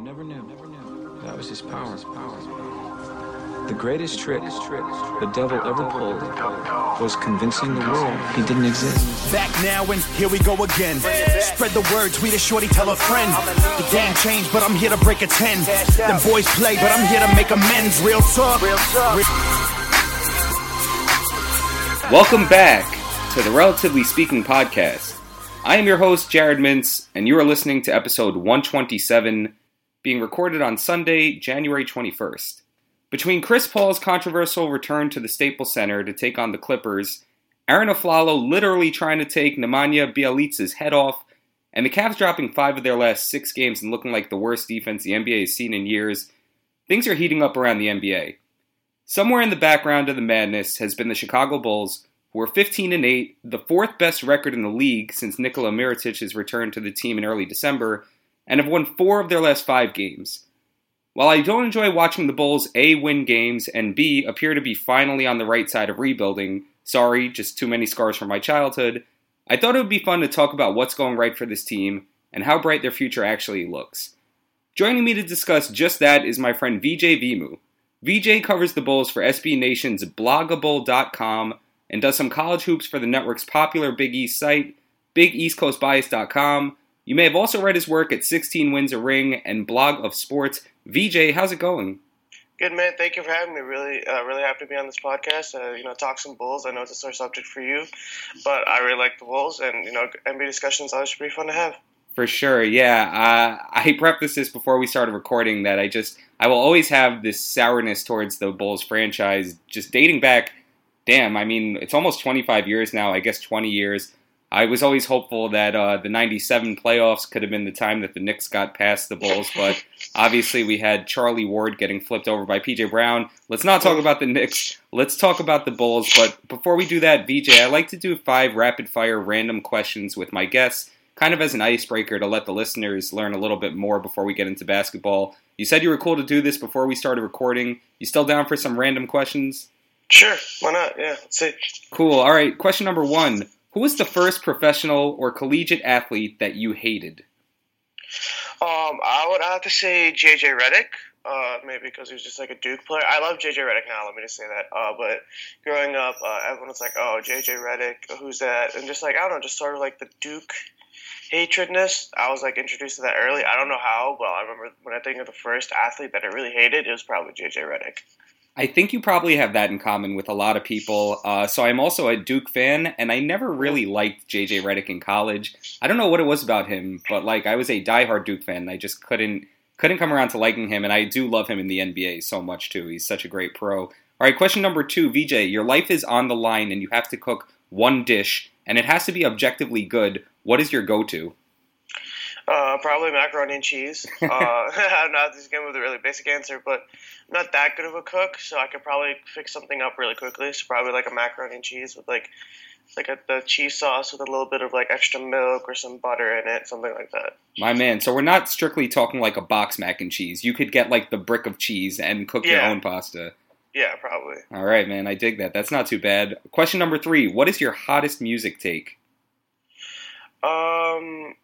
You never knew. Never knew. That was his power's power. The greatest trick the devil ever pulled was convincing the world he didn't exist. Back now and here we go again. Spread the word, tweet a shorty, tell a friend. The game changed, but I'm here to break a 10. Them boys play, but I'm here to make amends. Real talk. Welcome back to the Relatively Speaking podcast. I am your host, Jared Mintz, and you are listening to episode 127, being recorded on Sunday, January 21st. Between Chris Paul's controversial return to the Staples Center to take on the Clippers, Arron Afflalo literally trying to take Nemanja Bjelica's head off, and the Cavs dropping five of their last six games and looking like the worst defense the NBA has seen in years, things are heating up around the NBA. Somewhere in the background of the madness has been the Chicago Bulls, who are 15 and 8, the fourth best record in the league since Nikola Mirotic's return to the team in early December, and have won four of their last five games. While I don't enjoy watching the Bulls A win games and B appear to be finally on the right side of rebuilding, sorry, just too many scars from my childhood, I thought it would be fun to talk about what's going right for this team and how bright their future actually looks. Joining me to discuss just that is my friend VJ Vimu. VJ covers the Bulls for SB Nation's blogabull.com and does some college hoops for the network's popular Big East site, BigEastCoastBias.com. You may have also read his work at 16 Wins a Ring and Blog of Sports. VJ, how's it going? Good man, thank you for having me. Really, uh, really happy to be on this podcast. Uh, you know, talk some Bulls. I know it's a sore subject for you, but I really like the Bulls, and you know, NBA discussions always pretty fun to have. For sure, yeah. Uh, I prefaced this before we started recording that I just I will always have this sourness towards the Bulls franchise, just dating back damn, I mean, it's almost 25 years now, I guess 20 years. I was always hopeful that uh, the 97 playoffs could have been the time that the Knicks got past the Bulls, but obviously we had Charlie Ward getting flipped over by PJ Brown. Let's not talk about the Knicks. Let's talk about the Bulls. But before we do that, VJ, I like to do five rapid fire random questions with my guests, kind of as an icebreaker to let the listeners learn a little bit more before we get into basketball. You said you were cool to do this before we started recording. You still down for some random questions? Sure, why not? Yeah, let's see. Cool. All right. Question number one: Who was the first professional or collegiate athlete that you hated? Um, I would have to say JJ Redick. Uh, maybe because he was just like a Duke player. I love JJ Redick now. Let me just say that. Uh, but growing up, uh, everyone was like, "Oh, JJ Redick, who's that?" And just like I don't know, just sort of like the Duke hatredness. I was like introduced to that early. I don't know how. Well, I remember when I think of the first athlete that I really hated, it was probably JJ Redick. I think you probably have that in common with a lot of people. Uh, so I'm also a Duke fan, and I never really liked JJ Redick in college. I don't know what it was about him, but like I was a diehard Duke fan. And I just couldn't couldn't come around to liking him, and I do love him in the NBA so much too. He's such a great pro. All right, question number two, VJ. Your life is on the line, and you have to cook one dish, and it has to be objectively good. What is your go-to? Uh, probably macaroni and cheese. Uh, I'm not just going with a really basic answer, but I'm not that good of a cook, so I could probably fix something up really quickly. So probably like a macaroni and cheese with like like a the cheese sauce with a little bit of like extra milk or some butter in it, something like that. My man, so we're not strictly talking like a box mac and cheese. You could get like the brick of cheese and cook your own pasta. Yeah, probably. All right, man, I dig that. That's not too bad. Question number three: What is your hottest music take? Um,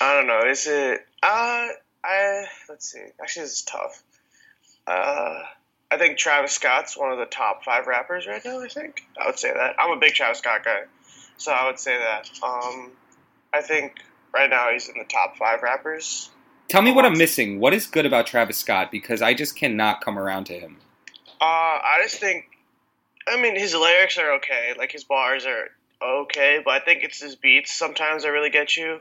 I don't know. Is it? Uh, I let's see. Actually, this is tough. Uh, I think Travis Scott's one of the top five rappers right now. I think I would say that. I'm a big Travis Scott guy, so I would say that. Um, I think right now he's in the top five rappers. Tell me what I'm missing. What is good about Travis Scott? Because I just cannot come around to him. Uh, I just think, I mean, his lyrics are okay. Like his bars are okay, but I think it's his beats sometimes that really get you.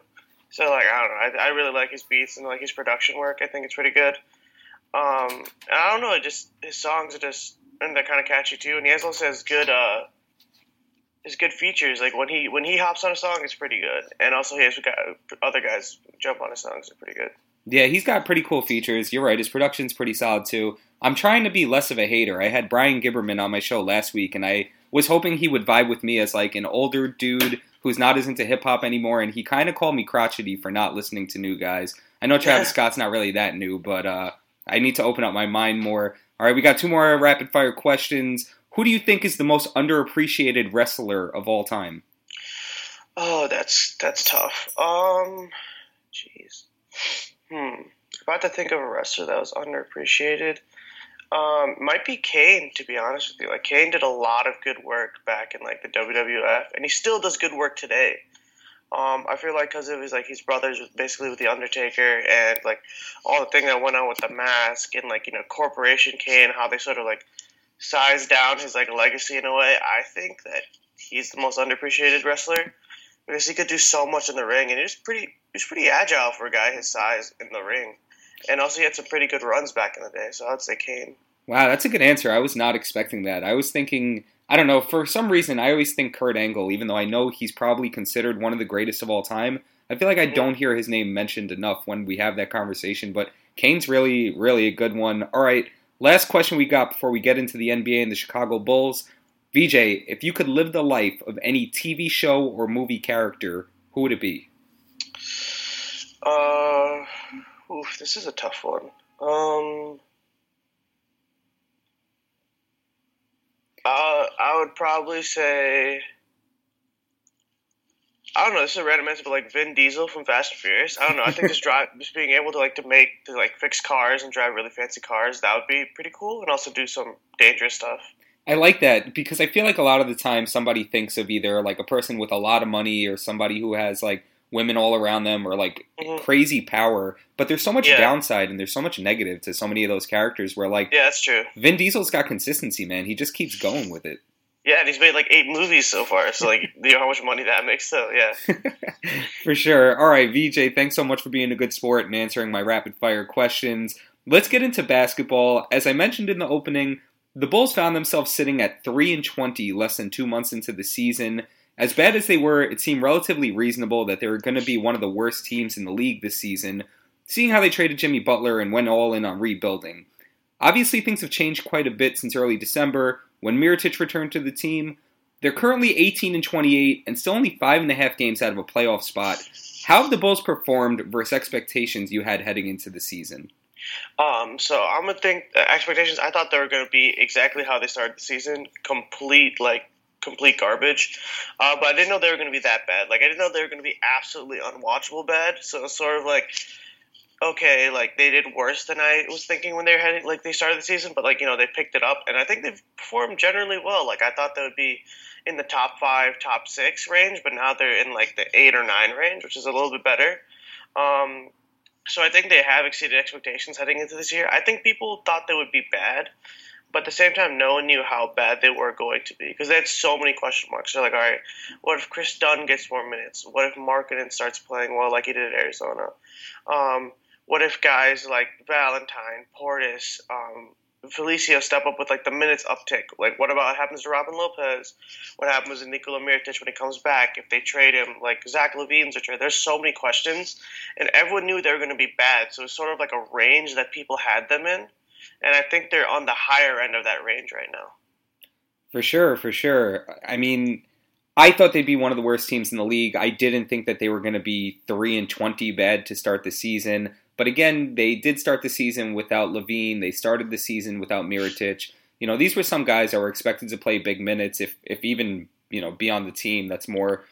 So like I don't know, I, I really like his beats and like his production work. I think it's pretty good. Um, I don't know, just his songs are just and they're kind of catchy too. And he also has good uh, his good features. Like when he when he hops on a song, it's pretty good. And also he has got other guys jump on his songs, are pretty good. Yeah, he's got pretty cool features. You're right. His production's pretty solid too. I'm trying to be less of a hater. I had Brian Gibberman on my show last week, and I was hoping he would vibe with me as like an older dude who's not as into hip hop anymore. And he kind of called me crotchety for not listening to new guys. I know Travis Yeah. Scott's not really that new, but uh, I need to open up my mind more. All right, we got two more rapid fire questions. Who do you think is the most underappreciated wrestler of all time? Oh, that's that's tough. Um, jeez. Hmm. About to think of a wrestler that was underappreciated. Um, might be Kane, to be honest with you. Like Kane did a lot of good work back in like the WWF, and he still does good work today. Um, I feel like because of his like his brothers, with, basically with the Undertaker, and like all the thing that went on with the mask, and like you know Corporation Kane, how they sort of like sized down his like legacy in a way. I think that he's the most underappreciated wrestler because he could do so much in the ring, and he's pretty he's pretty agile for a guy his size in the ring, and also he had some pretty good runs back in the day. So I'd say Kane. Wow, that's a good answer. I was not expecting that. I was thinking, I don't know, for some reason, I always think Kurt Angle, even though I know he's probably considered one of the greatest of all time. I feel like I don't hear his name mentioned enough when we have that conversation, but Kane's really, really a good one. All right, last question we got before we get into the NBA and the Chicago Bulls. VJ, if you could live the life of any TV show or movie character, who would it be? Uh, oof, this is a tough one. Um, uh, I would probably say. I don't know. This is a random answer, but like Vin Diesel from Fast and Furious. I don't know. I think just drive, just being able to like to make to like fix cars and drive really fancy cars, that would be pretty cool, and also do some dangerous stuff. I like that because I feel like a lot of the time somebody thinks of either like a person with a lot of money or somebody who has like women all around them or like Mhm. crazy power, but there's so much Yeah. downside and there's so much negative to so many of those characters where like Yeah, that's true. Vin Diesel's got consistency, man. He just keeps going with it. Yeah, and he's made like eight movies so far. So like, you know how much money that makes. So yeah. for sure. All right, VJ, thanks so much for being a good sport and answering my rapid fire questions. Let's get into basketball. As I mentioned in the opening, the Bulls found themselves sitting at 3 and 20 less than 2 months into the season. As bad as they were, it seemed relatively reasonable that they were going to be one of the worst teams in the league this season, seeing how they traded Jimmy Butler and went all in on rebuilding. Obviously, things have changed quite a bit since early December when Mirotic returned to the team. They're currently 18 and 28 and still only five and a half games out of a playoff spot. How have the Bulls performed versus expectations you had heading into the season? Um, so I'm gonna think uh, expectations. I thought they were gonna be exactly how they started the season, complete like complete garbage. Uh, but I didn't know they were gonna be that bad. Like I didn't know they were gonna be absolutely unwatchable bad. So it's sort of like okay, like they did worse than I was thinking when they were heading like they started the season. But like you know they picked it up, and I think they've performed generally well. Like I thought they would be in the top five, top six range, but now they're in like the eight or nine range, which is a little bit better. Um, so I think they have exceeded expectations heading into this year. I think people thought they would be bad, but at the same time, no one knew how bad they were going to be because they had so many question marks. They're like, all right, what if Kris Dunn gets more minutes? What if Markkanen starts playing well like he did at Arizona? Um, what if guys like Valentine, Portis, um, Felicio step up with like the minutes uptick? Like, what about what happens to Robin Lopez? What happens to Nikola Mirotic when he comes back? If they trade him, like Zach LaVine's trade. There's so many questions, and everyone knew they were going to be bad. So it's sort of like a range that people had them in, and I think they're on the higher end of that range right now. For sure, for sure. I mean, I thought they'd be one of the worst teams in the league. I didn't think that they were going to be 3 and 20 bad to start the season. But again, they did start the season without LaVine. They started the season without Mirotic. You know, these were some guys that were expected to play big minutes, if if even you know be on the team. That's more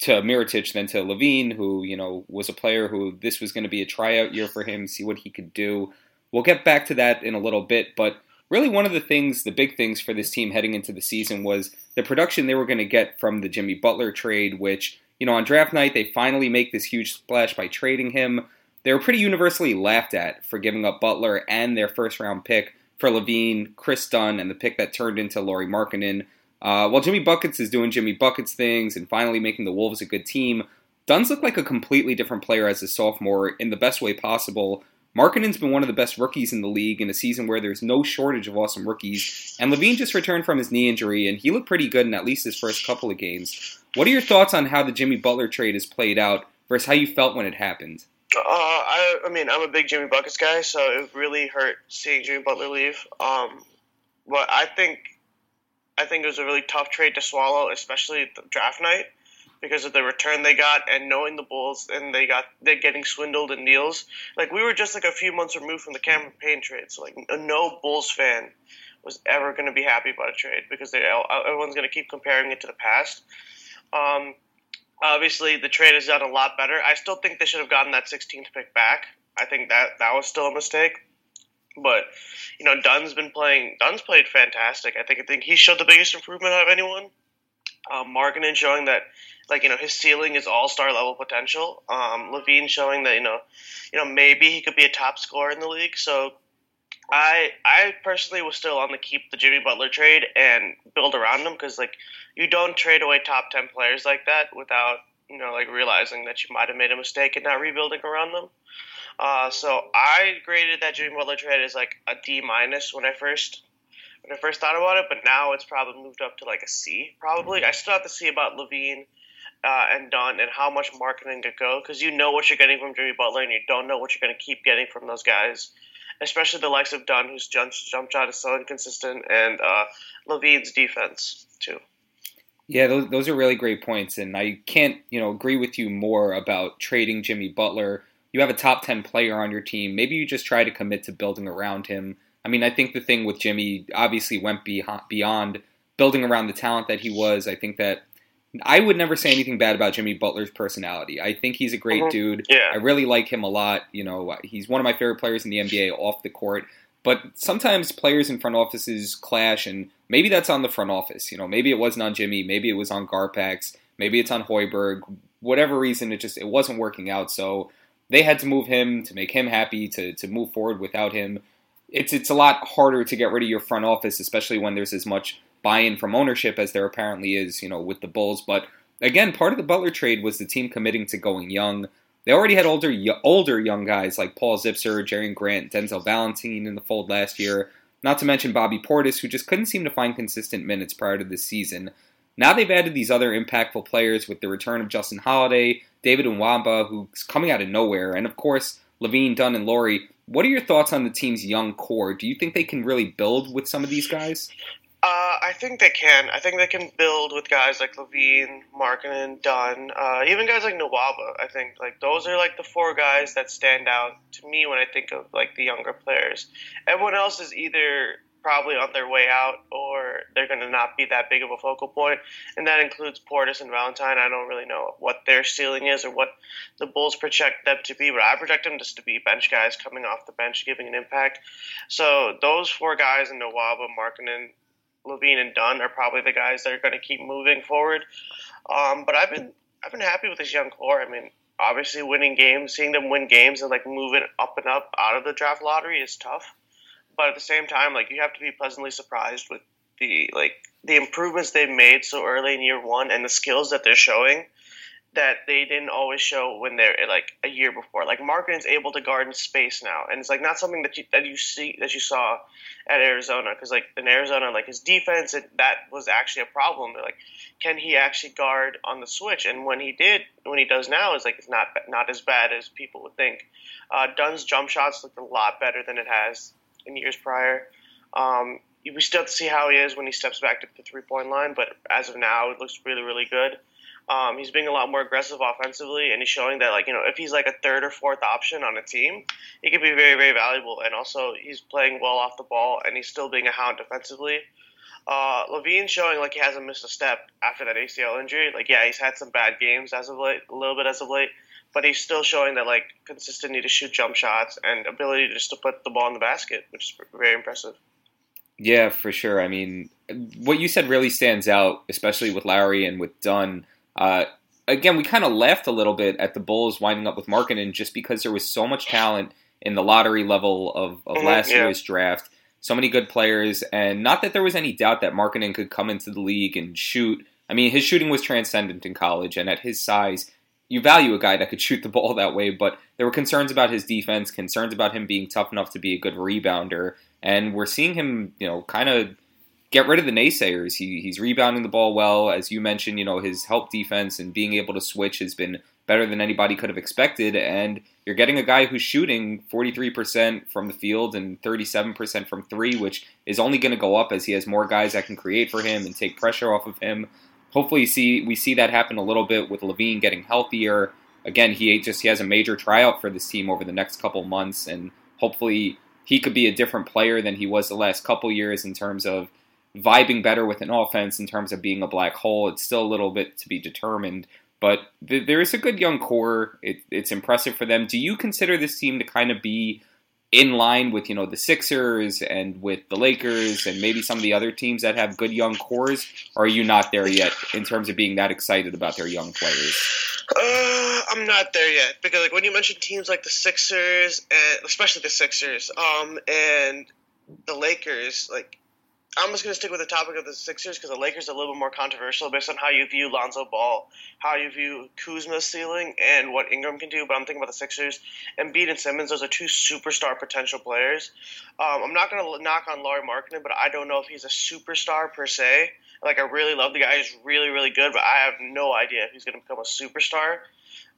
to Mirotic than to LaVine, who you know was a player who this was going to be a tryout year for him, see what he could do. We'll get back to that in a little bit, but really one of the things, the big things for this team heading into the season was the production they were going to get from the Jimmy Butler trade, which you know on draft night they finally make this huge splash by trading him they were pretty universally laughed at for giving up Butler and their first round pick for LaVine, Kris Dunn, and the pick that turned into Lauri Markkanen. Uh, while Jimmy Buckets is doing Jimmy Buckets things and finally making the Wolves a good team, Dunn's looked like a completely different player as a sophomore in the best way possible. Markkanen's been one of the best rookies in the league in a season where there's no shortage of awesome rookies, and LaVine just returned from his knee injury, and he looked pretty good in at least his first couple of games. What are your thoughts on how the Jimmy Butler trade has played out versus how you felt when it happened? Uh, I, I mean, I'm a big Jimmy Buckets guy, so it really hurt seeing Jimmy Butler leave. Um, but I think, I think it was a really tough trade to swallow, especially draft night, because of the return they got and knowing the Bulls and they got they're getting swindled in deals. Like we were just like a few months removed from the Payne trade, so like no Bulls fan was ever going to be happy about a trade because they everyone's going to keep comparing it to the past. Um, Obviously, the trade has done a lot better. I still think they should have gotten that 16th pick back. I think that that was still a mistake. But you know, Dunn's been playing. Dunn's played fantastic. I think. I think he showed the biggest improvement out of anyone. Um, Markkanen showing that, like you know, his ceiling is all star level potential. Um, LaVine showing that you know, you know maybe he could be a top scorer in the league. So, I I personally was still on the keep the Jimmy Butler trade and build around him because like you don't trade away top ten players like that without you know like realizing that you might have made a mistake and not rebuilding around them. Uh, so I graded that Jimmy Butler trade as like a D minus when I first when I first thought about it, but now it's probably moved up to like a C. Probably I still have to see about LaVine uh, and Dunn and how much Markkanen could go because you know what you're getting from Jimmy Butler and you don't know what you're going to keep getting from those guys, especially the likes of Dunn whose jump jump shot is so inconsistent and uh, LaVine's defense too. Yeah, those, those are really great points, and I can't you know agree with you more about trading Jimmy Butler you have a top 10 player on your team. Maybe you just try to commit to building around him. I mean, I think the thing with Jimmy obviously went beyond building around the talent that he was. I think that I would never say anything bad about Jimmy Butler's personality. I think he's a great mm-hmm. dude. Yeah. I really like him a lot. You know, he's one of my favorite players in the NBA off the court. But sometimes players in front offices clash, and maybe that's on the front office. You know, maybe it wasn't on Jimmy, maybe it was on Garpax, maybe it's on Hoiberg. Whatever reason, it just it wasn't working out. So they had to move him to make him happy to to move forward without him. It's it's a lot harder to get rid of your front office, especially when there's as much buy-in from ownership as there apparently is, you know, with the Bulls. But again, part of the Butler trade was the team committing to going young. They already had older older young guys like Paul Zipser, Jerian Grant, Denzel Valentine in the fold last year. Not to mention Bobby Portis, who just couldn't seem to find consistent minutes prior to this season. Now they've added these other impactful players with the return of Justin Holiday, David Nwaba, who's coming out of nowhere, and of course LaVine, Dunn, and Lauri. What are your thoughts on the team's young core? Do you think they can really build with some of these guys? I think they can. I think they can build with guys like LaVine, Markkanen, Dunn, uh, even guys like Nwaba. I think like those are like the four guys that stand out to me when I think of like the younger players. Everyone else is either probably on their way out or they're going to not be that big of a focal point. And that includes Portis and Valentine. I don't really know what their ceiling is or what the Bulls project them to be, but I project them just to be bench guys coming off the bench, giving an impact. So those four guys in Nwaba, Markkanen, LaVine, and Dunn are probably the guys that are going to keep moving forward. Um, but I've been I've been happy with this young core. I mean, obviously winning games, seeing them win games and like moving up and up out of the draft lottery is tough but at the same time, like you have to be pleasantly surprised with the like the improvements they've made so early in year one and the skills that they're showing that they didn't always show when they're like a year before. Like Markkanen is able to guard in space now, and it's like not something that you that you see that you saw at Arizona because like in Arizona, like his defense it, that was actually a problem. They're like, can he actually guard on the switch? And when he did, when he does now, is like it's not not as bad as people would think. Uh, Dunn's jump shots looked a lot better than it has in years prior. Um, we still have to see how he is when he steps back to the three point line, but as of now, it looks really, really good. Um, he's being a lot more aggressive offensively, and he's showing that, like, you know, if he's like a third or fourth option on a team, he could be very, very valuable. And also, he's playing well off the ball, and he's still being a hound defensively. Uh, LaVine's showing like he hasn't missed a step after that ACL injury. Like, yeah, he's had some bad games as of late, a little bit as of late, but he's still showing that like consistency to shoot jump shots and ability just to put the ball in the basket, which is very impressive. Yeah, for sure. I mean, what you said really stands out, especially with Lauri and with Dunn. Uh, again, we kind of laughed a little bit at the Bulls winding up with Markkanen just because there was so much talent in the lottery level of, of mm-hmm, last yeah. year's draft. So many good players, and not that there was any doubt that Markkanen could come into the league and shoot. I mean, his shooting was transcendent in college, and at his size, you value a guy that could shoot the ball that way, but there were concerns about his defense, concerns about him being tough enough to be a good rebounder, and we're seeing him, you know, kind of get rid of the naysayers. He, he's rebounding the ball well, as you mentioned. You know, his help defense and being able to switch has been better than anybody could have expected, and you're getting a guy who's shooting 43% from the field and 37% from three, which is only going to go up as he has more guys that can create for him and take pressure off of him hopefully see we see that happen a little bit with LaVine getting healthier. Again, he just he has a major tryout for this team over the next couple months, and hopefully he could be a different player than he was the last couple years in terms of vibing better with an offense, in terms of being a black hole. It's still a little bit to be determined, But th- there is a good young core. It, it's impressive for them. Do you consider this team to kind of be in line with you know the Sixers and with the Lakers and maybe some of the other teams that have good young cores? Or are you not there yet in terms of being that excited about their young players? Uh, I'm not there yet because like when you mention teams like the Sixers and especially the Sixers, um, and the Lakers, like I'm just going to stick with the topic of the Sixers because the Lakers are a little bit more controversial based on how you view Lonzo Ball, how you view Kuzma's ceiling, and what Ingram can do. But I'm thinking about the Sixers. Embiid and Simmons, those are two superstar potential players. Um, I'm not going to knock on Lauri Markkanen, but I don't know if he's a superstar per se. Like, I really love the guy. He's really, really good, but I have no idea if he's going to become a superstar.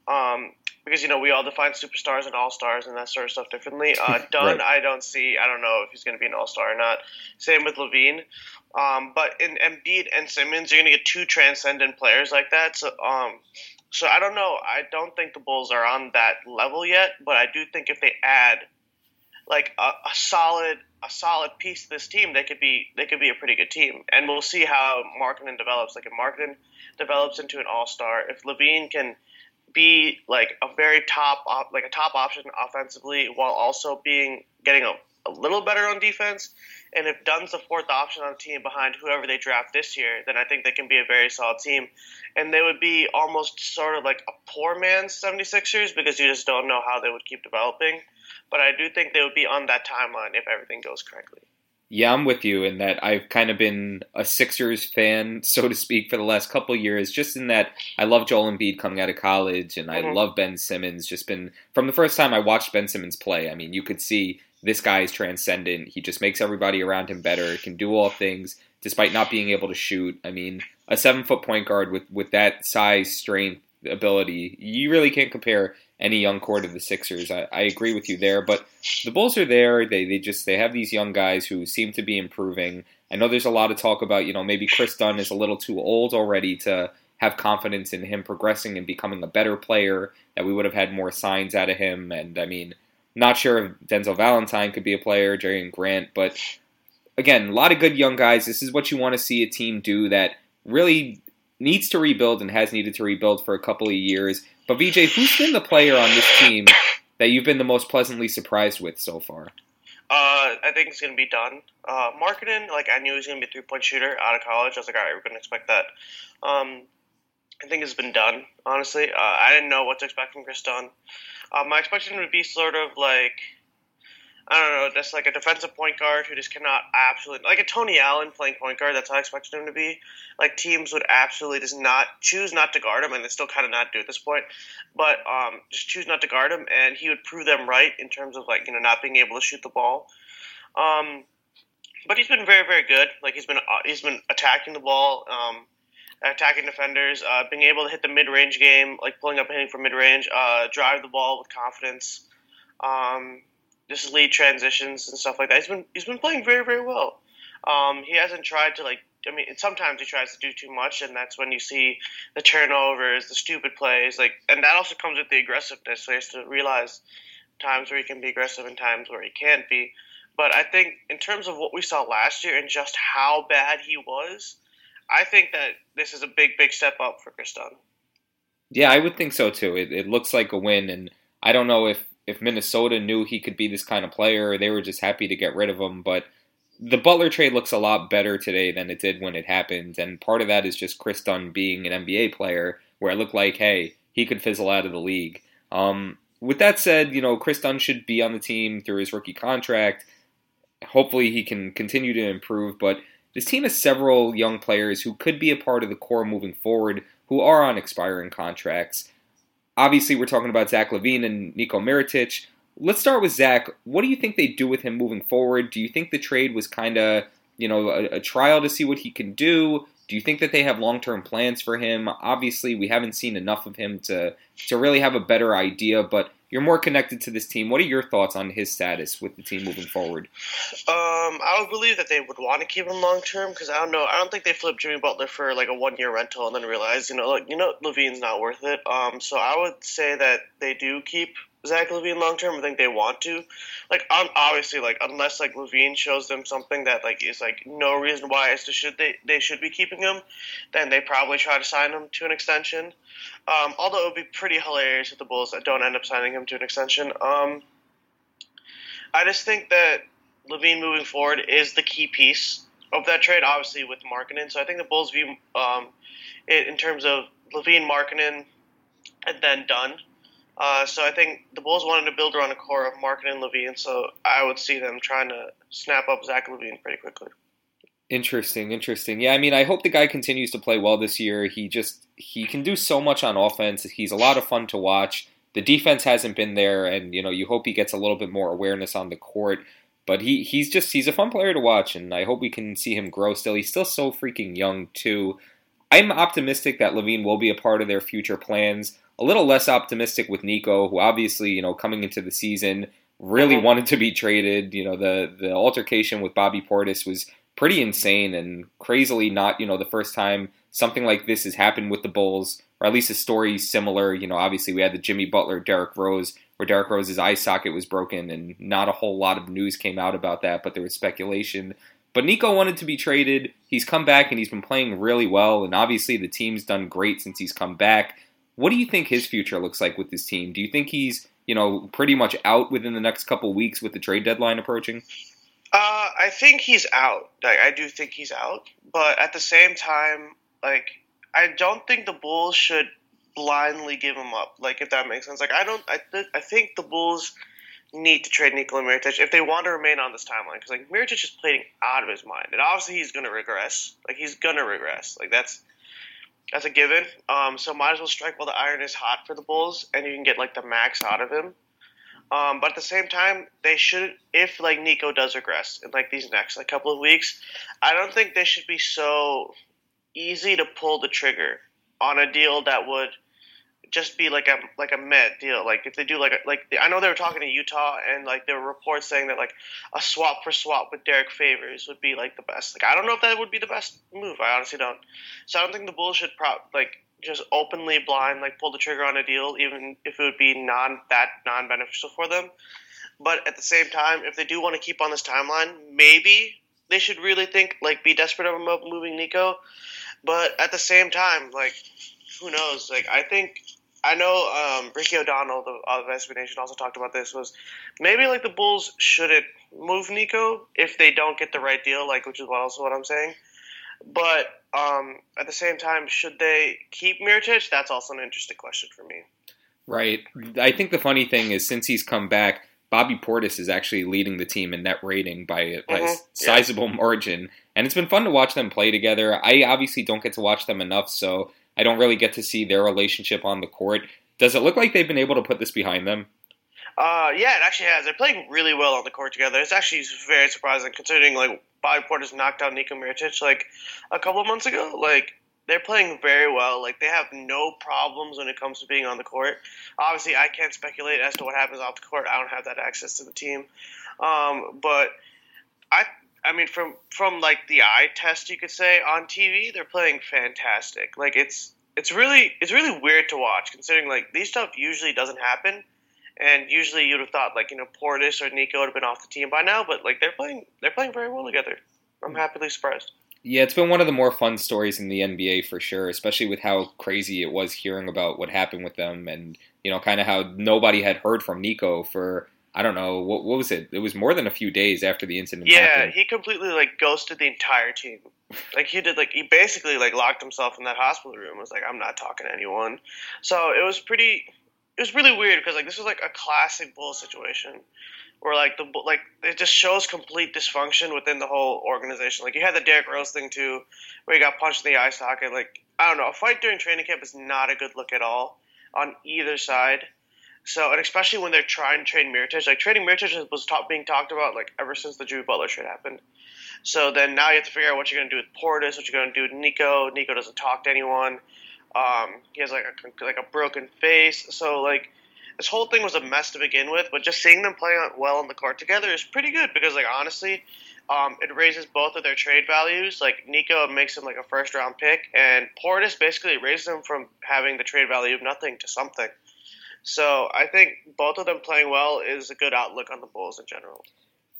Um, because you know we all define superstars and all stars and that sort of stuff differently. Uh, Dunn, right. I don't see. I don't know if he's going to be an all star or not. Same with LaVine. Um, but in Embiid and Simmons, you're going to get two transcendent players like that. So, um, so I don't know. I don't think the Bulls are on that level yet. But I do think if they add like a, a solid a solid piece to this team, they could be they could be a pretty good team. And we'll see how Markkanen develops. Like if Markkanen develops into an all star, if LaVine can be like a very top op, like a top option offensively while also being getting a, a little better on defense. And if Dunn's the fourth option on the team behind whoever they draft this year, then I think they can be a very solid team. And they would be almost sort of like a poor man's 76ers because you just don't know how they would keep developing. But I do think they would be on that timeline if everything goes correctly. Yeah, I'm with you in that I've kind of been a Sixers fan, so to speak, for the last couple years. Just in that I love Joel Embiid coming out of college, and I mm-hmm. love Ben Simmons. Just been from the first time I watched Ben Simmons play. I mean, you could see this guy is transcendent. He just makes everybody around him better. Can do all things despite not being able to shoot. I mean, a seven foot point guard with with that size, strength, ability, you really can't compare any young core to the Sixers. I, I agree with you there, but the Bulls are there. They they just they have these young guys who seem to be improving. I know there's a lot of talk about you know maybe Kris Dunn is a little too old already to have confidence in him progressing and becoming a better player. That we would have had more signs out of him. And I mean, not sure if Denzel Valentine could be a player, Jerian Grant, but again, a lot of good young guys. This is what you want to see a team do that really needs to rebuild and has needed to rebuild for a couple of years. But VJ, who's been the player on this team that you've been the most pleasantly surprised with so far? Uh, I think it's going to be Dunn. Uh, Markkanen, like I knew he was going to be a three point shooter out of college. I was like, all right, we're going to expect that. Um, I think it's been Dunn. Honestly, uh, I didn't know what to expect from Kris Dunn. My expectation would be sort of like I don't know, just like a defensive point guard who just cannot absolutely like a Tony Allen playing point guard. That's how I expected him to be. Like teams would absolutely just not choose not to guard him, and they still kind of not do at this point. But um, just choose not to guard him, and he would prove them right in terms of like you know not being able to shoot the ball. Um, but he's been very very good. Like he's been uh, he's been attacking the ball. Um, attacking defenders, uh, being able to hit the mid-range game, like pulling up and hitting from mid-range, uh, drive the ball with confidence. Um, just lead transitions and stuff like that. He's been he's been playing very very well. Um, he hasn't tried to like. I mean, sometimes he tries to do too much, and that's when you see the turnovers, the stupid plays, like, and that also comes with the aggressiveness. So he has to realize times where he can be aggressive and times where he can't be. But I think in terms of what we saw last year and just how bad he was, I think that this is a big, big step up for Kris Dunn. Yeah, I would think so too. It, it looks like a win, and I don't know if if Minnesota knew he could be this kind of player, they were just happy to get rid of him. But the Butler trade looks a lot better today than it did when it happened, and part of that is just Kris Dunn being an NBA player, where it looked like, hey, he could fizzle out of the league. Um, with that said, you know, Kris Dunn should be on the team through his rookie contract. Hopefully, he can continue to improve, but this team has several young players who could be a part of the core moving forward who are on expiring contracts. Obviously, we're talking about Zach LaVine and Nico Mirotic. Let's start with Zach. What do you think they do with him moving forward? Do you think the trade was kind of, you know, a, a trial to see what he can do? Do you think that they have long term plans for him? Obviously, we haven't seen enough of him to to really have a better idea. But you're more connected to this team. What are your thoughts on his status with the team moving forward? Um, I would believe that they would want to keep him long term because I don't know. I don't think they flipped Jimmy Butler for like a one year rental and then realized, you know, like you know, LaVine's not worth it. Um, so I would say that they do keep Zach LaVine long term. I think they want to. Like, um, obviously, like unless like LaVine shows them something that like is like no reason why as to should they they should be keeping him, then they probably try to sign him to an extension. Um, although it would be pretty hilarious if the Bulls don't end up signing him to an extension. Um, I just think that LaVine moving forward is the key piece of that trade, obviously with Markkanen. So I think the Bulls view um, it in terms of LaVine Markkanen, and then Dunn. Uh, so I think the Bulls wanted to build around a core of Markkanen and LaVine. So I would see them trying to snap up Zach LaVine pretty quickly. Interesting, interesting. Yeah, I mean, I hope the guy continues to play well this year. He just he can do so much on offense. He's a lot of fun to watch. The defense hasn't been there, and you know you hope he gets a little bit more awareness on the court. But he he's just he's a fun player to watch, and I hope we can see him grow. Still, he's still so freaking young too. I'm optimistic that LaVine will be a part of their future plans. A little less optimistic with Nico, who obviously you know coming into the season really Mhm. wanted to be traded. You know the the altercation with Bobby Portis was pretty insane and crazily not you know the first time something like this has happened with the Bulls, or at least a story similar. You know, obviously we had the Jimmy Butler, Derrick Rose, where Derrick Rose's eye socket was broken, and not a whole lot of news came out about that, but there was speculation. But Nico wanted to be traded. He's come back and he's been playing really well, and obviously the team's done great since he's come back. What do you think his future looks like with this team? Do you think he's, you know, pretty much out within the next couple weeks with the trade deadline approaching? Uh, I think he's out. Like I do think he's out, but at the same time, like I don't think the Bulls should blindly give him up. Like if that makes sense. Like I don't. I th- I think the Bulls need to trade Nikola Mirotic if they want to remain on this timeline because like Mirotic is playing out of his mind, and obviously he's going to regress. Like he's going to regress. Like that's that's a given. Um, so might as well strike while the iron is hot for the Bulls, and you can get like the max out of him. Um, but at the same time, they should, if like Nico does regress in like these next like couple of weeks, I don't think they should be so easy to pull the trigger on a deal that would just be like a like a med deal. Like if they do like a, like I know they were talking to Utah and like there were reports saying that like a swap for swap with Derrick Favors would be like the best. Like I don't know if that would be the best move. I honestly don't. So I don't think the Bulls should prop like just openly blind like pull the trigger on a deal even if it would be non that non beneficial for them. But at the same time, if they do want to keep on this timeline, maybe they should really think like be desperate about moving Nico. But at the same time, like who knows? Like I think I know um, Ricky O'Donnell of SB Nation also talked about this was maybe like the Bulls shouldn't move Nico if they don't get the right deal, like which is also what I'm saying. But um, at the same time, should they keep Mirotic? That's also an interesting question for me. Right. I think the funny thing is since he's come back, Bobby Portis is actually leading the team in net rating by, by a Mhm, sizable margin, and it's been fun to watch them play together. I obviously don't get to watch them enough, so I don't really get to see their relationship on the court. Does it look like they've been able to put this behind them? Uh, yeah, it actually has. They're playing really well on the court together. It's actually very surprising considering like Bobby Portis knocked out Nico Mirotic like a couple of months ago. Like they're playing very well. Like they have no problems when it comes to being on the court. Obviously, I can't speculate as to what happens off the court. I don't have that access to the team. Um, but I, I mean, from from like the eye test, you could say on TV, they're playing fantastic. Like it's it's really it's really weird to watch considering like these stuff usually doesn't happen. And usually you'd have thought like you know Portis or Nico would have been off the team by now, but like they're playing they're playing very well together. I'm hmm. happily surprised. Yeah, it's been one of the more fun stories in the NBA for sure, especially with how crazy it was hearing about what happened with them and, you know, kind of how nobody had heard from Nico for, I don't know, what, what was it? It was more than a few days after the incident Yeah, happened. he completely like ghosted the entire team. Like he did like he basically like locked himself in that hospital room. Was like I'm not talking to anyone. So it was pretty. It was really weird because like this was like a classic bull situation where like the Bull- like it just shows complete dysfunction within the whole organization. Like you had the Derrick Rose thing too, where he got punched in the eye socket. Like I don't know, a fight during training camp is not a good look at all on either side. So, and especially when they're trying to trade Mirotic, like trading Mirotic was talk, being talked about like ever since the Jimmy Butler trade happened. So then now you have to figure out what you're going to do with Portis, what you're going to do with Nico. Nico doesn't talk to anyone. Um, he has like a like a broken face. So like this whole thing was a mess to begin with. But just seeing them play well on the court together is pretty good because like honestly, um, it raises both of their trade values. Like Nico makes him like a first round pick, and Portis basically raises him from having the trade value of nothing to something. So I think both of them playing well is a good outlook on the Bulls in general.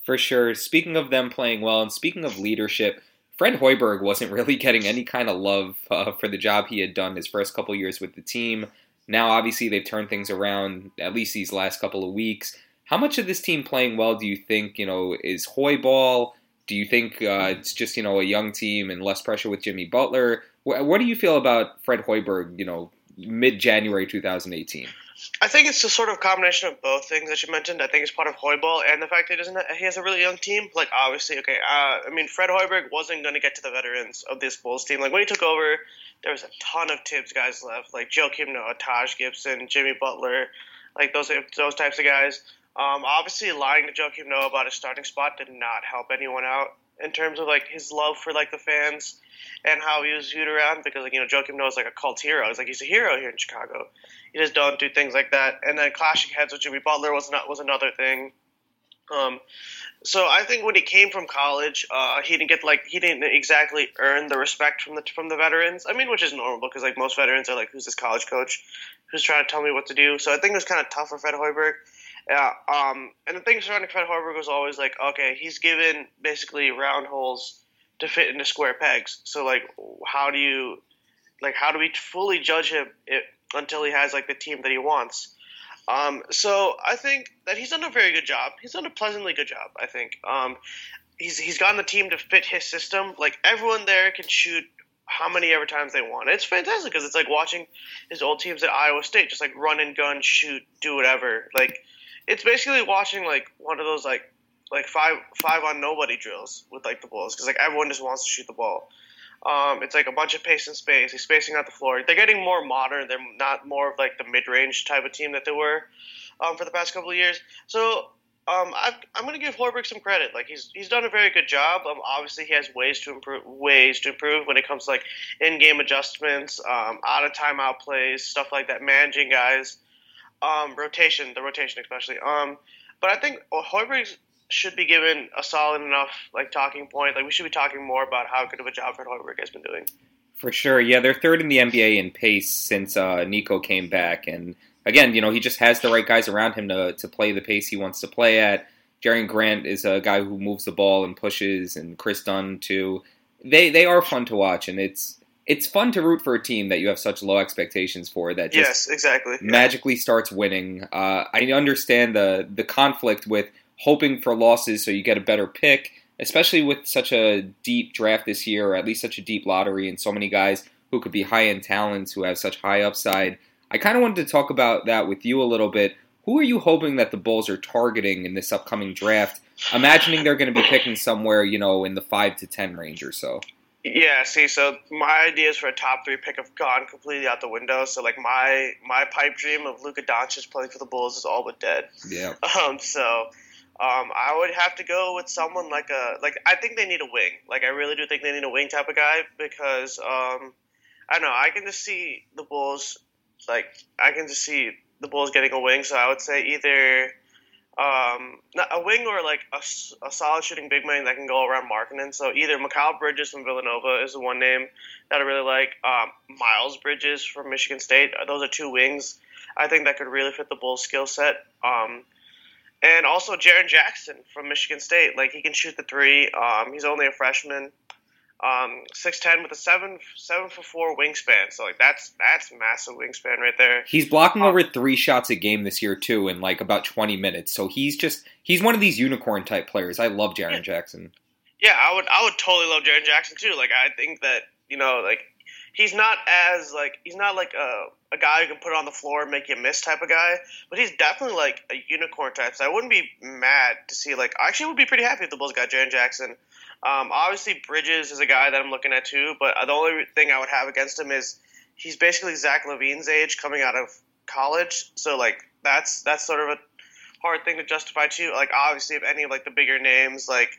For sure. Speaking of them playing well, and speaking of leadership, Fred Hoiberg wasn't really getting any kind of love uh, for the job he had done his first couple years with the team. Now, obviously, they've turned things around at least these last couple of weeks. How much of this team playing well do you think, you know, is Hoiball? Do you think uh, it's just, you know, a young team and less pressure with Jimmy Butler? What, what do you feel about Fred Hoiberg, you know, mid January 2018? I think it's a sort of combination of both things that you mentioned. I think it's part of Hoiberg and the fact that he doesn't he has a really young team. Like obviously, okay, uh, I mean Fred Hoiberg wasn't going to get to the veterans of this Bulls team. Like when he took over, there was a ton of Thibs guys left, like Joakim Noah, Taj Gibson, Jimmy Butler, like those those types of guys. Um, obviously, lying to Joakim Noah about his starting spot did not help anyone out in terms of like his love for like the fans and how he was viewed around because like you know Joakim Noah is like a cult hero. He's like he's a hero here in Chicago. You just don't do things like that. And then clashing heads with Jimmy Butler was not was another thing. Um, so I think when he came from college, uh, he didn't get like he didn't exactly earn the respect from the from the veterans. I mean, which is normal because like most veterans are like, who's this college coach who's trying to tell me what to do? So I think it was kind of tough for Fred Hoiberg. Yeah, um, and the thing surrounding Fred Hoiberg was always like, okay, he's given basically round holes to fit into square pegs. So like, how do you, like, how do we fully judge him if, until he has like the team that he wants? Um, so I think that he's done a very good job. He's done a pleasantly good job. I think um, he's he's gotten the team to fit his system. Like everyone there can shoot how many ever times they want. It's fantastic because it's like watching his old teams at Iowa State, just like run and gun, shoot, do whatever. Like it's basically watching like one of those like like five five on nobody drills with like the Bulls because like everyone just wants to shoot the ball. Um, it's like a bunch of pace and space. He's spacing out the floor. They're getting more modern. They're not more of like the mid range type of team that they were um, for the past couple of years. So um, i am going to give Hoiberg some credit. Like he's he's done a very good job. Um, obviously, he has ways to improve ways to improve when it comes to like in game adjustments, um, out of timeout plays, stuff like that, managing guys, um, rotation, the rotation especially. Um, but I think Hoiberg should be given a solid enough like talking point. Like we should be talking more about how good of a job Fred Hoiberg has been doing. For sure, yeah, they're third in the NBA in pace since uh, Nico came back, and again, you know, he just has the right guys around him to to play the pace he wants to play at. Jerian Grant is a guy who moves the ball and pushes, and Kris Dunn too. They they are fun to watch, and it's it's fun to root for a team that you have such low expectations for that just yes exactly magically yeah. starts winning. Uh, I understand the the conflict with hoping for losses so you get a better pick, especially with such a deep draft this year, or at least such a deep lottery, and so many guys who could be high end talents who have such high upside. I kind of wanted to talk about that with you a little bit. Who are you hoping that the Bulls are targeting in this upcoming draft? Imagining they're going to be picking somewhere, you know, in the five to ten range or so. Yeah, see, so my ideas for a top three pick have gone completely out the window. So like my my pipe dream of Luka Doncic playing for the Bulls is all but dead. Yeah. Um. So um, I would have to go with someone like a like I think they need a wing. Like I really do think they need a wing type of guy because um, I don't know. I can just see the Bulls like I can just see the Bulls getting a wing. So I would say either um, a wing or like a, a solid shooting big man that can go around Markkanen. So either Mikal Bridges from Villanova is the one name that I really like. Um, Miles Bridges from Michigan State. Those are two wings I think that could really fit the Bulls' skill set. Um, and also Jaren Jackson from Michigan State. Like he can shoot the three. Um, he's only a freshman. Um, six ten with a seven seven for four wingspan. So like that's that's massive wingspan right there. He's blocking um, over three shots a game this year too, in like about twenty minutes. So he's just he's one of these unicorn type players. I love Jaren yeah. Jackson. Yeah, I would I would totally love Jaren Jackson too. Like I think that you know like he's not as like he's not like a a guy who can put it on the floor and make you miss type of guy, but he's definitely like a unicorn type. So I wouldn't be mad to see like I actually would be pretty happy if the Bulls got Jaren Jackson. Um, obviously Bridges is a guy that I'm looking at too, but the only thing I would have against him is he's basically Zach LaVine's age coming out of college. So like that's that's sort of a hard thing to justify too. Like obviously if any of like the bigger names like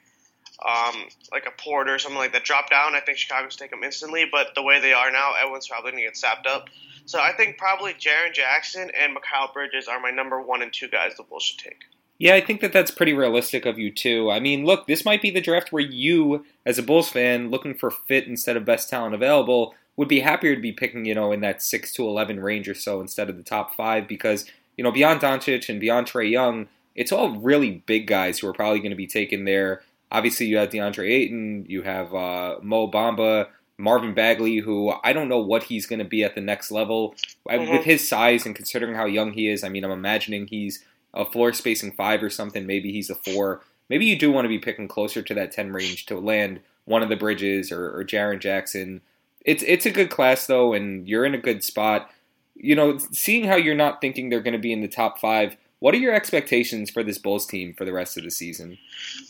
um, like a Porter or something like that drop down, I think Chicago's take them instantly. But the way they are now, everyone's probably gonna get sapped up. So I think probably Jaren Jackson and Mikal Bridges are my number one and two guys the Bulls should take. Yeah, I think that that's pretty realistic of you too. I mean, look, this might be the draft where you, as a Bulls fan, looking for fit instead of best talent available, would be happier to be picking, you know, in that six to eleven range or so instead of the top five because you know, beyond Doncic and beyond Trae Young, it's all really big guys who are probably going to be taken there. Obviously, you have DeAndre Ayton, you have uh, Mo Bamba, Marvin Bagley, who I don't know what he's going to be at the next level. Mm-hmm. With his size and considering how young he is, I mean, I'm imagining he's a floor spacing five or something. Maybe he's a four. Maybe you do want to be picking closer to that 10 range to land one of the Bridges or, or Jaren Jackson. It's it's a good class though, and you're in a good spot. You know, seeing how you're not thinking they're going to be in the top five. What are your expectations for this Bulls team for the rest of the season?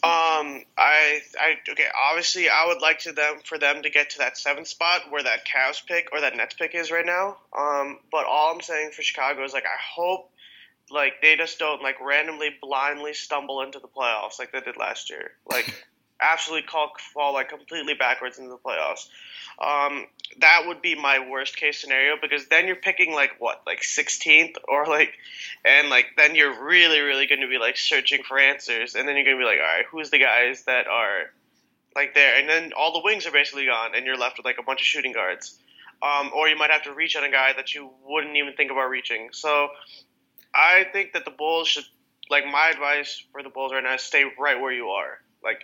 Um, I, I okay. Obviously, I would like to them for them to get to that seventh spot where that Cavs pick or that Nets pick is right now. Um, but all I'm saying for Chicago is like I hope like they just don't like randomly blindly stumble into the playoffs like they did last year. Like absolutely call, fall like completely backwards into the playoffs. Um, that would be my worst case scenario because then you're picking like what, like 16th or like, and like then you're really, really going to be like searching for answers, and then you're going to be like, all right, who's the guys that are like there, and then all the wings are basically gone, and you're left with like a bunch of shooting guards. Um, or you might have to reach on a guy that you wouldn't even think about reaching. So I think that the Bulls should, like, my advice for the Bulls right now is stay right where you are. Like,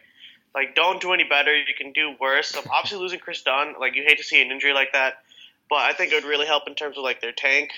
like, don't do any better. You can do worse. So obviously, losing Kris Dunn, like, you hate to see an injury like that, but I think it would really help in terms of like their tank,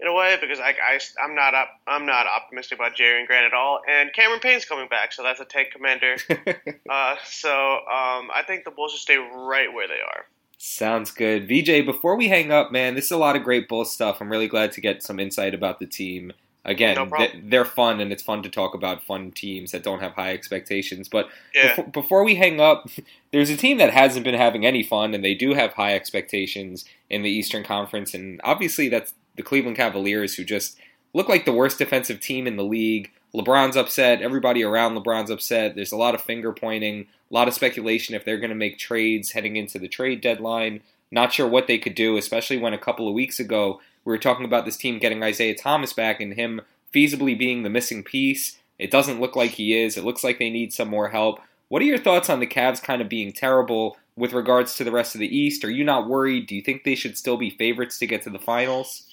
in a way, because I, I I'm not up, I'm not optimistic about Jerian Grant at all. And Cameron Payne's coming back, so that's a tank commander. uh, so um, I think the Bulls should stay right where they are. Sounds good. VJ, before we hang up, man, this is a lot of great Bulls stuff. I'm really glad to get some insight about the team. Again, no they're fun, and it's fun to talk about fun teams that don't have high expectations. But yeah. before, before we hang up, there's a team that hasn't been having any fun, and they do have high expectations in the Eastern Conference. And obviously, that's the Cleveland Cavaliers, who just look like the worst defensive team in the league. LeBron's upset. Everybody around LeBron's upset. There's a lot of finger pointing, a lot of speculation if they're going to make trades heading into the trade deadline. Not sure what they could do, especially when a couple of weeks ago we were talking about this team getting Isaiah Thomas back and him feasibly being the missing piece. It doesn't look like he is. It looks like they need some more help. What are your thoughts on the Cavs kind of being terrible with regards to the rest of the East? Are you not worried? Do you think they should still be favorites to get to the finals?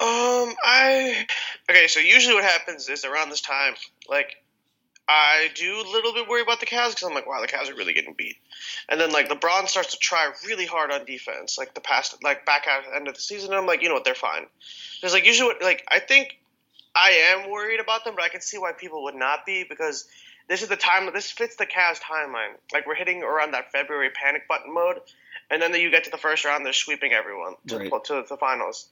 Um, I okay. So usually what happens is around this time, like I do a little bit worry about the Cavs because I'm like, wow, the Cavs are really getting beat. And then like LeBron starts to try really hard on defense, like the past, like back at the end of the season. And I'm like, you know what, they're fine. Because like usually, what, like I think I am worried about them, but I can see why people would not be because this is the time. This fits the Cavs timeline. Like we're hitting around that February panic button mode, and then you get to the first round, they're sweeping everyone to, right. to the finals.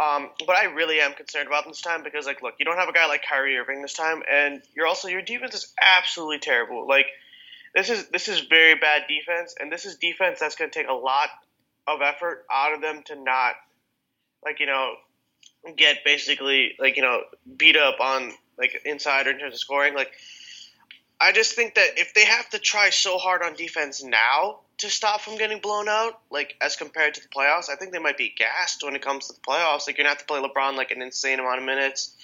Um, but I really am concerned about this time because, like, look, you don't have a guy like Kyrie Irving this time, and you're also your defense is absolutely terrible. Like, this is this is very bad defense, and this is defense that's going to take a lot of effort out of them to not, like, you know, get basically like you know beat up on like inside or in terms of scoring. Like, I just think that if they have to try so hard on defense now, to stop from getting blown out, like as compared to the playoffs. I think they might be gassed when it comes to the playoffs. Like you're gonna have to play LeBron like an insane amount of minutes.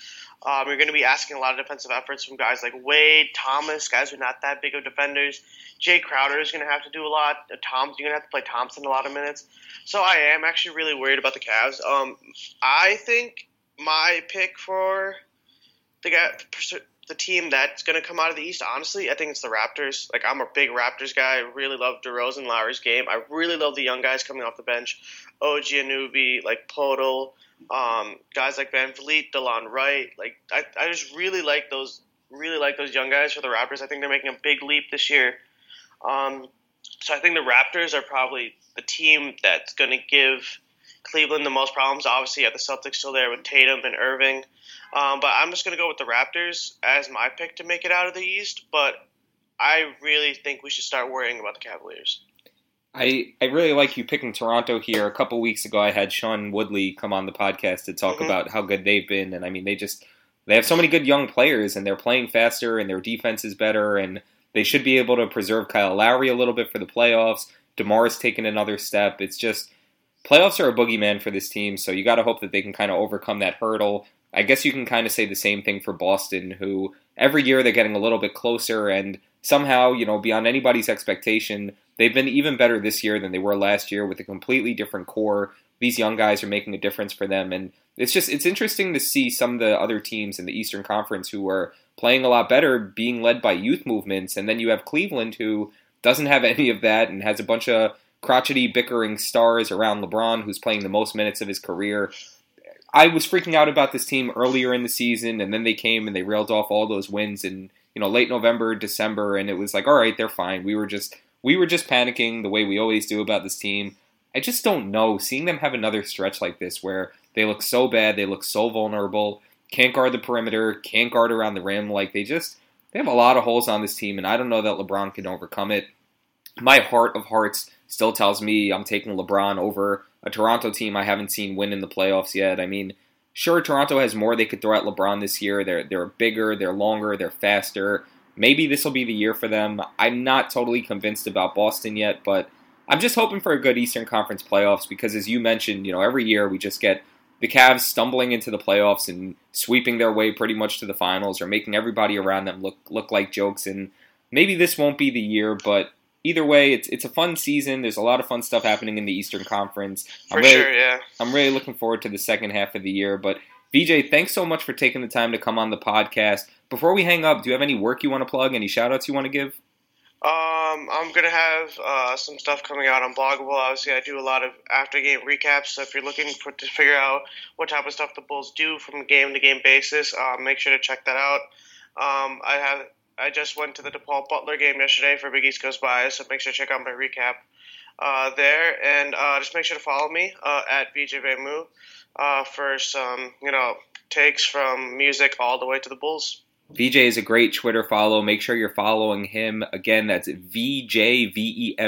Um, you're going to be asking a lot of defensive efforts from guys like Wade, Thomas, guys who are not that big of defenders. Jay Crowder is going to have to do a lot. Uh, Tom, you're going to have to play Thompson a lot of minutes. So I am actually really worried about the Cavs. Um, I think my pick for the guy the team that's going to come out of the East, honestly, I think it's the Raptors. Like, I'm a big Raptors guy. I really love DeRozan Lowry's game. I really love the young guys coming off the bench. OG Anunoby, like Poeltl, um, guys like VanVleet, Delon Wright. Like, I, I just really like those really like those young guys for the Raptors. I think they're making a big leap this year. Um, so I think the Raptors are probably the team that's going to give Cleveland the most problems. Obviously, you have the Celtics still there with Tatum and Irving. Um, but I'm just going to go with the Raptors as my pick to make it out of the East. But I really think we should start worrying about the Cavaliers. I, I really like you picking Toronto here. A couple weeks ago, I had Sean Woodley come on the podcast to talk mm-hmm. about how good they've been, and I mean, they just they have so many good young players, and they're playing faster, and their defense is better, and they should be able to preserve Kyle Lowry a little bit for the playoffs. Demar's taken another step. It's just playoffs are a boogeyman for this team, so you got to hope that they can kind of overcome that hurdle. I guess you can kind of say the same thing for Boston, who every year they're getting a little bit closer, and somehow, you know, beyond anybody's expectation, they've been even better this year than they were last year with a completely different core, these young guys are making a difference for them. And it's just it's interesting to see some of the other teams in the Eastern Conference who are playing a lot better being led by youth movements, and then you have Cleveland who doesn't have any of that and has a bunch of crotchety bickering stars around LeBron who's playing the most minutes of his career. I was freaking out about this team earlier in the season, and then they came and they railed off all those wins in you know late November, December, and it was like, all right, they're fine. We were just we were just panicking the way we always do about this team. I just don't know. Seeing them have another stretch like this where they look so bad, they look so vulnerable, can't guard the perimeter, can't guard around the rim, like they just they have a lot of holes on this team, and I don't know that LeBron can overcome it. My heart of hearts still tells me I'm taking LeBron over a Toronto team I haven't seen win in the playoffs yet. I mean, sure, Toronto has more they could throw at LeBron this year. They're they're bigger, they're longer, they're faster. Maybe this will be the year for them. I'm not totally convinced about Boston yet, but I'm just hoping for a good Eastern Conference playoffs because, as you mentioned, you know, every year we just get the Cavs stumbling into the playoffs and sweeping their way pretty much to the finals or making everybody around them look look like jokes. And maybe this won't be the year, but either way, it's it's a fun season. There's a lot of fun stuff happening in the Eastern Conference. For I'm really, sure, yeah. I'm really looking forward to the second half of the year. But VJ, thanks so much for taking the time to come on the podcast. Before we hang up, do you have any work you want to plug? Any shout outs you want to give? Um, I'm gonna have uh, some stuff coming out on Blog a Bull. Obviously, I do a lot of after game recaps. So if you're looking for to figure out what type of stuff the Bulls do from a game to game basis, uh, make sure to check that out. Um, I have I just went to the DePaul Butler game yesterday for Big East Coast Bias, so make sure to check out my recap uh, there, and uh, just make sure to follow me uh, at VJ Vamu uh, for some you know takes from music all the way to the Bulls. VJ is a great Twitter follow. Make sure you're following him. Again, that's VJVEMU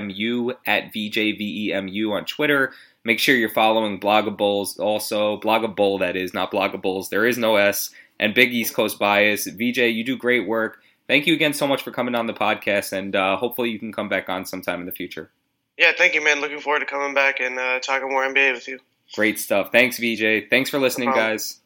at VJVEMU on Twitter. Make sure you're following Blog a Bulls also. Blog a Bull, that is, not Blog a Bulls. There is no S. And Big East Coast Bias. VJ, you do great work. Thank you again so much for coming on the podcast, and uh, hopefully you can come back on sometime in the future. Yeah, thank you, man. Looking forward to coming back and uh, talking more NBA with you. Great stuff. Thanks, VJ. Thanks for listening, No guys.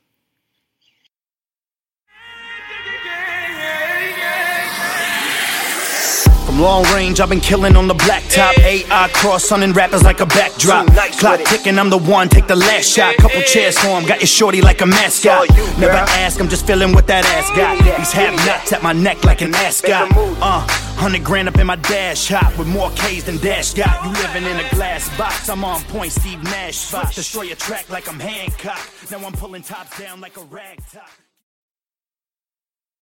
Long range, I've been killing on the blacktop. AI cross sunning rappers like a backdrop. Clock ticking, I'm the one, take the last shot. Couple chairs for him, got your shorty like a mascot. Never ask, I'm just feeling what that ass got. These have nuts at my neck like an ascot. Uh, hundred grand up in my dash hop with more K's than Dash got. You living in a glass box, I'm on point, Steve Nash spot. Destroy your track like I'm Hancock. Now I'm pulling tops down like a rag top.